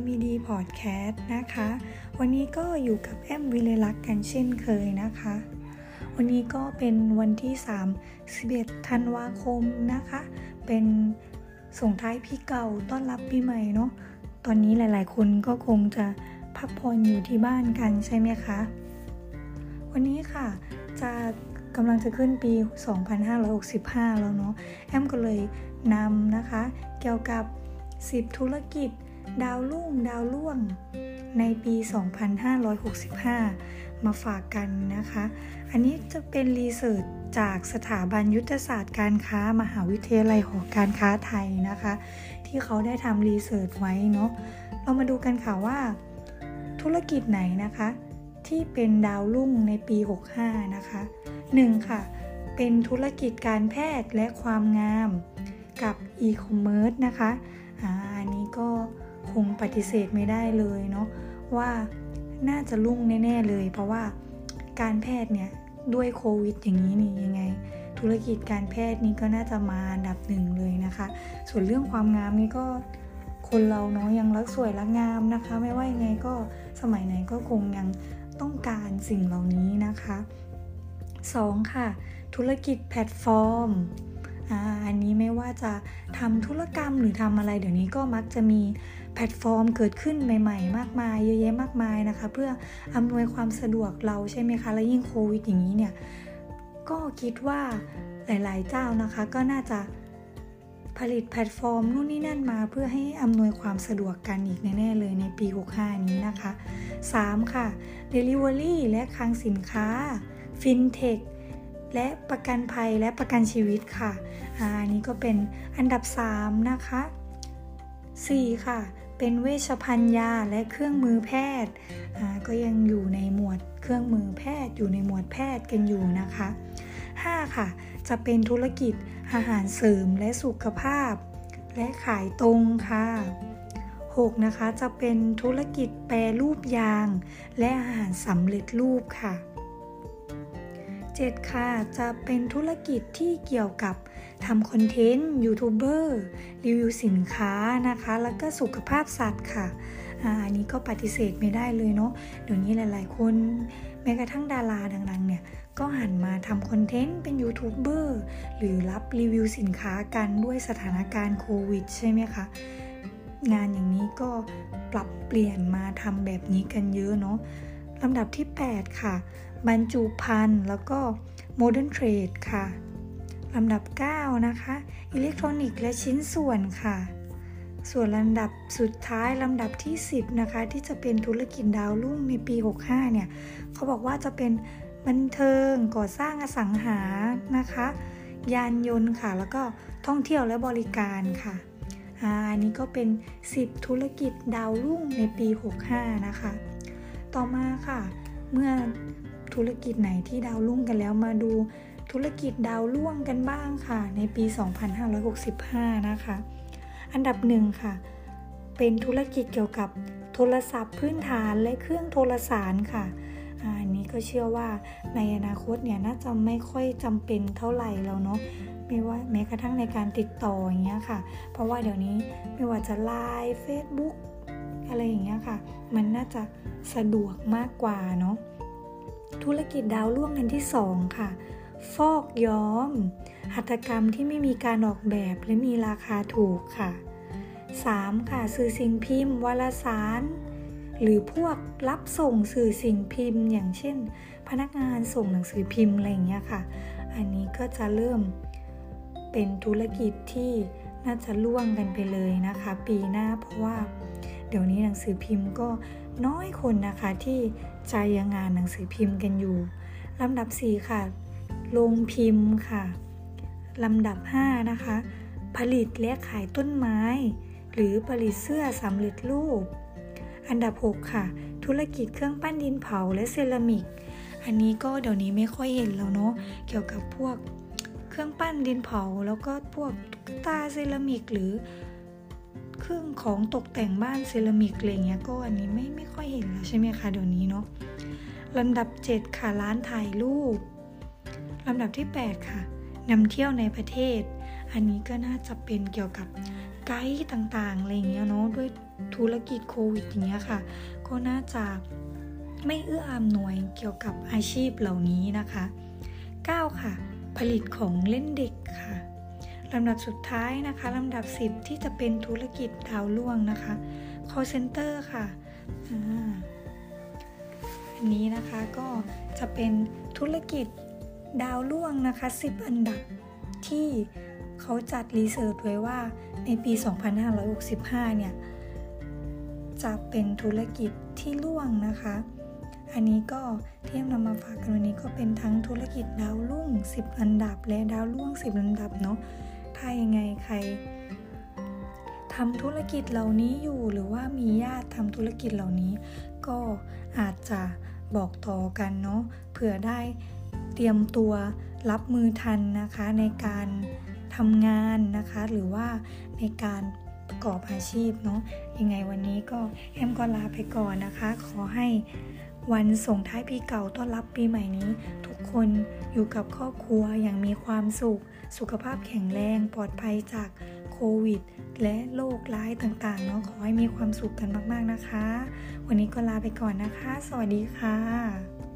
MED Podcast นะคะ วันนี้ก็อยู่กับแอมวิเลลักษ์กันเช่นเคยนะคะ วันนี้ก็เป็นวันที่ 3 11ธันวาคมนะคะ เป็นส่งท้ายพี่เก่าต้อนรับปีใหม่เนาะ ตอนนี้หลายๆ คนก็คงจะพักผ่อนอยู่ที่บ้านกันใช่ไหมคะ วันนี้ค่ะจะกำลังจะขึ้นปี 2565 แล้วเนาะ แอมก็เลยนำนะคะ เกี่ยวกับ 10 ธุรกิจ ดาวรุ่งดาวล่วงในปี 2565 มาฝากกันนะคะ อันนี้จะเป็นรีเสิร์ชจากสถาบันยุทธศาสตร์การค้ามหาวิทยาลัยหอการค้าไทยนะคะ ที่เขาได้ทำรีเสิร์ชไว้เนาะ เรามาดูกันค่ะว่า ธุรกิจไหนนะคะ ที่เป็นดาวรุ่งในปี 65 นะคะ 1. ค่ะ เป็นธุรกิจการแพทย์และความงามกับอีคอมเมิร์ซนะคะอ,อันนี้ก็ คงปฏิเสธไม่ได้เลยเนาะว่าน่าจะรุ่งแน่ ๆ เลย เพราะว่าการแพทย์เนี่ยด้วยโควิดอย่างนี้นี่ยังไง ธุรกิจการแพทย์นี้ก็น่าจะมาอันดับหนึ่งเลยนะคะ ส่วนเรื่องความงามนี่ก็คนเราเนาะยังรักสวยรักงามนะคะ ไม่ว่ายังไงก็สมัยไหนก็คงยังต้องการสิ่งเหล่านี้นะคะ 2. ค่ะ ธุรกิจแพลตฟอร์ม อันนี้ไม่ว่าจะทำธุรกรรมหรือทำอะไรเดี๋ยวนี้ก็มักจะมีแพลตฟอร์มเกิดขึ้นใหม่ ๆ มากมาย เยอะแยะมากมายนะคะ เพื่ออำนวยความสะดวกเราใช่ไหมคะ และยิ่งโควิดอย่างนี้เนี่ย ก็คิดว่าหลาย ๆ เจ้านะคะก็น่าจะผลิตแพลตฟอร์มนู่นนี่นั่นมาเพื่อให้อำนวยความสะดวกกันอีกแน่ ๆ เลยในปี 65 นี้นะคะ 3. ค่ะ Delivery และคลังสินค้า FinTech และประกันภัยและประกันชีวิตค่ะอันนี้ก็เป็นอันดับ 3 นะคะ 4. ค่ะ เป็นเวชภัณฑ์ยาและเครื่องมือแพทย์ ก็ยังอยู่ในหมวดเครื่องมือแพทย์ อยู่ในหมวดแพทย์กันอยู่นะคะ 5. ค่ะ จะเป็นธุรกิจอาหารเสริมและสุขภาพ และขายตรงค่ะ 6. นะคะ จะเป็นธุรกิจแปรรูปยาง และอาหารสำเร็จรูปค่ะ 7. ค่ะ จะเป็นธุรกิจที่เกี่ยวกับทำคอนเทนต์ยูทูบเบอร์รีวิวสินค้านะคะ แล้วก็สุขภาพสัตว์ค่ะอันนี้ก็ปฏิเสธไม่ได้เลยเนาะเดี๋ยวนี้หลาย ๆ คนแม้กระทั่งดาราดัง ๆ เนี่ย ก็หันมาทำคอนเทนต์เป็นยูทูบเบอร์หรือรับรีวิวสินค้ากันด้วยสถานการณ์โควิดใช่ไหมคะงานอย่างนี้ก็ปรับเปลี่ยนมาทำแบบนี้กันเยอะเนาะ ลำดับที่ 8 ค่ะ บรรจุภัณฑ์แล้วก็ modern trade ค่ะลำดับ 9 นะคะ อิเล็กทรอนิกส์และชิ้นส่วนค่ะ ส่วนลำดับสุดท้ายลำดับที่ 10 นะคะ ที่จะเป็นธุรกิจดาวรุ่งในปี 65 เนี่ย เขาบอกว่าจะเป็นบันเทิงก่อสร้างอสังหานะคะ ยานยนต์ค่ะ แล้วก็ท่องเที่ยวและบริการค่ะอันนี้ก็เป็น 10 ธุรกิจดาวรุ่งในปี 65 นะคะ ต่อมาค่ะ เมื่อธุรกิจไหนที่ดาวรุ่งกันแล้วมาดูธุรกิจดาวล่วงกันบ้างค่ะ ในปี 2565 นะคะ อันดับหนึ่งค่ะ เป็นธุรกิจเกี่ยวกับโทรศัพท์พื้นฐานและเครื่องโทรสารค่ะอันนี้ก็เชื่อว่าในอนาคตเนี่ยน่าจะไม่ค่อยจำเป็นเท่าไหร่แล้วเนาะไม่ว่าแม้กระทั่งในการติดต่ออย่างเงี้ยค่ะ เพราะว่าเดี๋ยวนี้ไม่ว่าจะไลน์เฟซบุ๊ก อะไรอย่างเงี้ยค่ะ มันน่าจะสะดวกมากกว่าเนาะธุรกิจดาวล่วงกันที่ 2 ค่ะ ฟอกย้อม หัตถกรรมที่ไม่มีการออกแบบและมีราคาถูกค่ะ 3. ค่ะสื่อสิ่งพิมพ์ วารสาร หรือพวกรับส่งสื่อสิ่งพิมพ์ อย่างเช่น พนักงานส่งหนังสือพิมพ์อะไรอย่างเงี้ยค่ะ อันนี้ก็จะเริ่มเป็นธุรกิจที่น่าจะล่วงกันไปเลยนะคะ ปีหน้าเพราะว่า เดี๋ยวนี้หนังสือพิมพ์ก็น้อยคนนะคะที่จะยังงานหนังสือพิมพ์กันอยู่ลำดับ 4 ค่ะโรงพิมพ์ค่ะลำดับ 5 นะคะ ผลิตและขายต้นไม้ หรือผลิตเสื้อสำเร็จรูป อันดับ 6 ค่ะ ธุรกิจเครื่องปั้นดินเผาและเซรามิก อันนี้ก็เดี๋ยวนี้ไม่ค่อยเห็นแล้วเนาะเกี่ยวกับพวกเครื่องปั้นดินเผา แล้วก็พวกตุ๊กตาเซรามิก หรือ เครื่องของตกแต่งบ้านเซรามิกอะไรเงี้ยก็อันนี้ไม่ไม่ค่อยเห็นแล้วใช่ไหมคะเดี๋ยวนี้เนาะลำดับ 7 ค่ะร้านถ่ายรูปลำดับที่ 8 ค่ะนำเที่ยวในประเทศ อันนี้ก็น่าจะเป็นเกี่ยวกับไกด์ต่างๆอะไรเงี้ยเนาะด้วยธุรกิจโควิดอย่างเงี้ยค่ะ ก็น่าจะไม่เอื้ออำนวยเกี่ยวกับอาชีพเหล่านี้นะคะ 9 ค่ะ ผลิตของเล่นเด็กค่ะ ลำดับสุดท้ายนะคะลำดับ 10 ที่จะเป็นธุรกิจดาวล่วงนะคะ call center ค่ะอันนี้นะคะก็จะเป็นธุรกิจดาวล่วงนะคะ 10 อันดับที่เขาจัดรีเสิร์ชไว้ว่าในปี 2565 เนี่ย จะเป็นธุรกิจที่ล่วงนะคะ อันนี้ก็ที่นำมาฝากกันวันนี้ก็เป็นทั้งธุรกิจดาวรุ่ง 10 อันดับ และดาวร่วง10 อันดับเนาะ ถ้ายังไงใครทำธุรกิจเหล่านี้อยู่หรือว่ามีญาติทำธุรกิจเหล่านี้ ก็อาจจะบอกต่อกันเนาะเผื่อได้เตรียมตัวรับมือทันนะคะในการทำงานนะคะ หรือว่าในการประกอบอาชีพเนาะยังไงวันนี้ก็แอมก็ลาไปก่อนนะคะ ขอให้วันส่งท้ายปีเก่าต้อนรับปีใหม่นี้ ทุกคนอยู่กับครอบครัวอย่างมีความสุข สุขภาพแข็งแรงปลอดภัยจากโควิด และโรคร้ายต่างๆเนาะขอให้มีความสุขกันมากๆนะคะ วันนี้ก็ลาไปก่อนนะคะ สวัสดีค่ะ